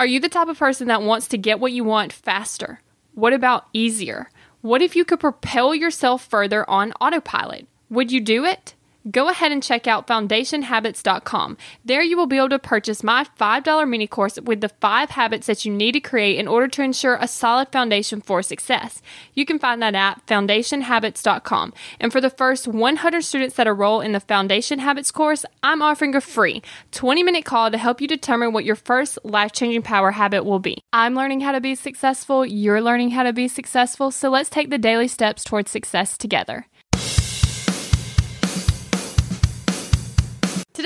Are you the type of person that wants to get what you want faster? What about easier? What if you could propel yourself further on autopilot? Would you do it? Go ahead and check out foundationhabits.com. There you will be able to purchase my $5 mini course with the five habits that you need to create in order to ensure a solid foundation for success. You can find that at foundationhabits.com. And for the first 100 students that enroll in the Foundation Habits course, I'm offering a free 20 minute call to help you determine what your first life changing power habit will be. I'm learning how to be successful, you're learning how to be successful, so let's take the daily steps towards success together.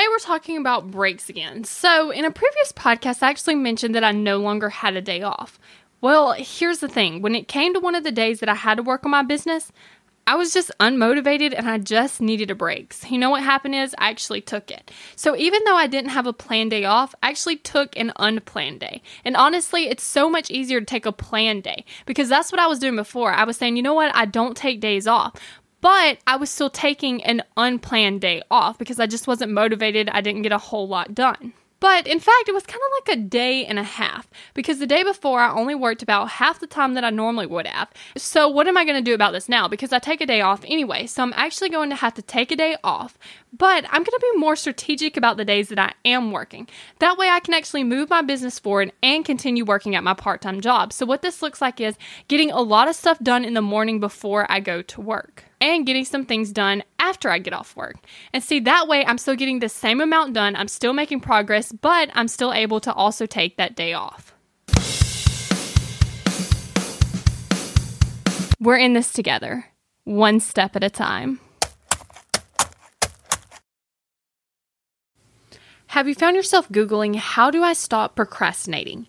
Today we're talking about breaks again. So, in a previous podcast, I actually mentioned that I no longer had a day off. Well, here's the thing when it came to one of the days that I had to work on my business, I was just unmotivated and I just needed a break. So you know what happened is I actually took it. So even though I didn't have a planned day off, I actually took an unplanned day. And honestly, it's so much easier to take a planned day because that's what I was doing before. I was saying, you know what, I don't take days off. But I was still taking an unplanned day off because I just wasn't motivated. I didn't get a whole lot done. But in fact, it was kind of like a day and a half because the day before I only worked about half the time that I normally would have. So, what am I going to do about this now? Because I take a day off anyway. So, I'm actually going to have to take a day off, but I'm going to be more strategic about the days that I am working. That way, I can actually move my business forward and continue working at my part time job. So, what this looks like is getting a lot of stuff done in the morning before I go to work and getting some things done after I get off work. And see, that way I'm still getting the same amount done, I'm still making progress, but I'm still able to also take that day off. We're in this together, one step at a time. Have you found yourself Googling, How do I stop procrastinating?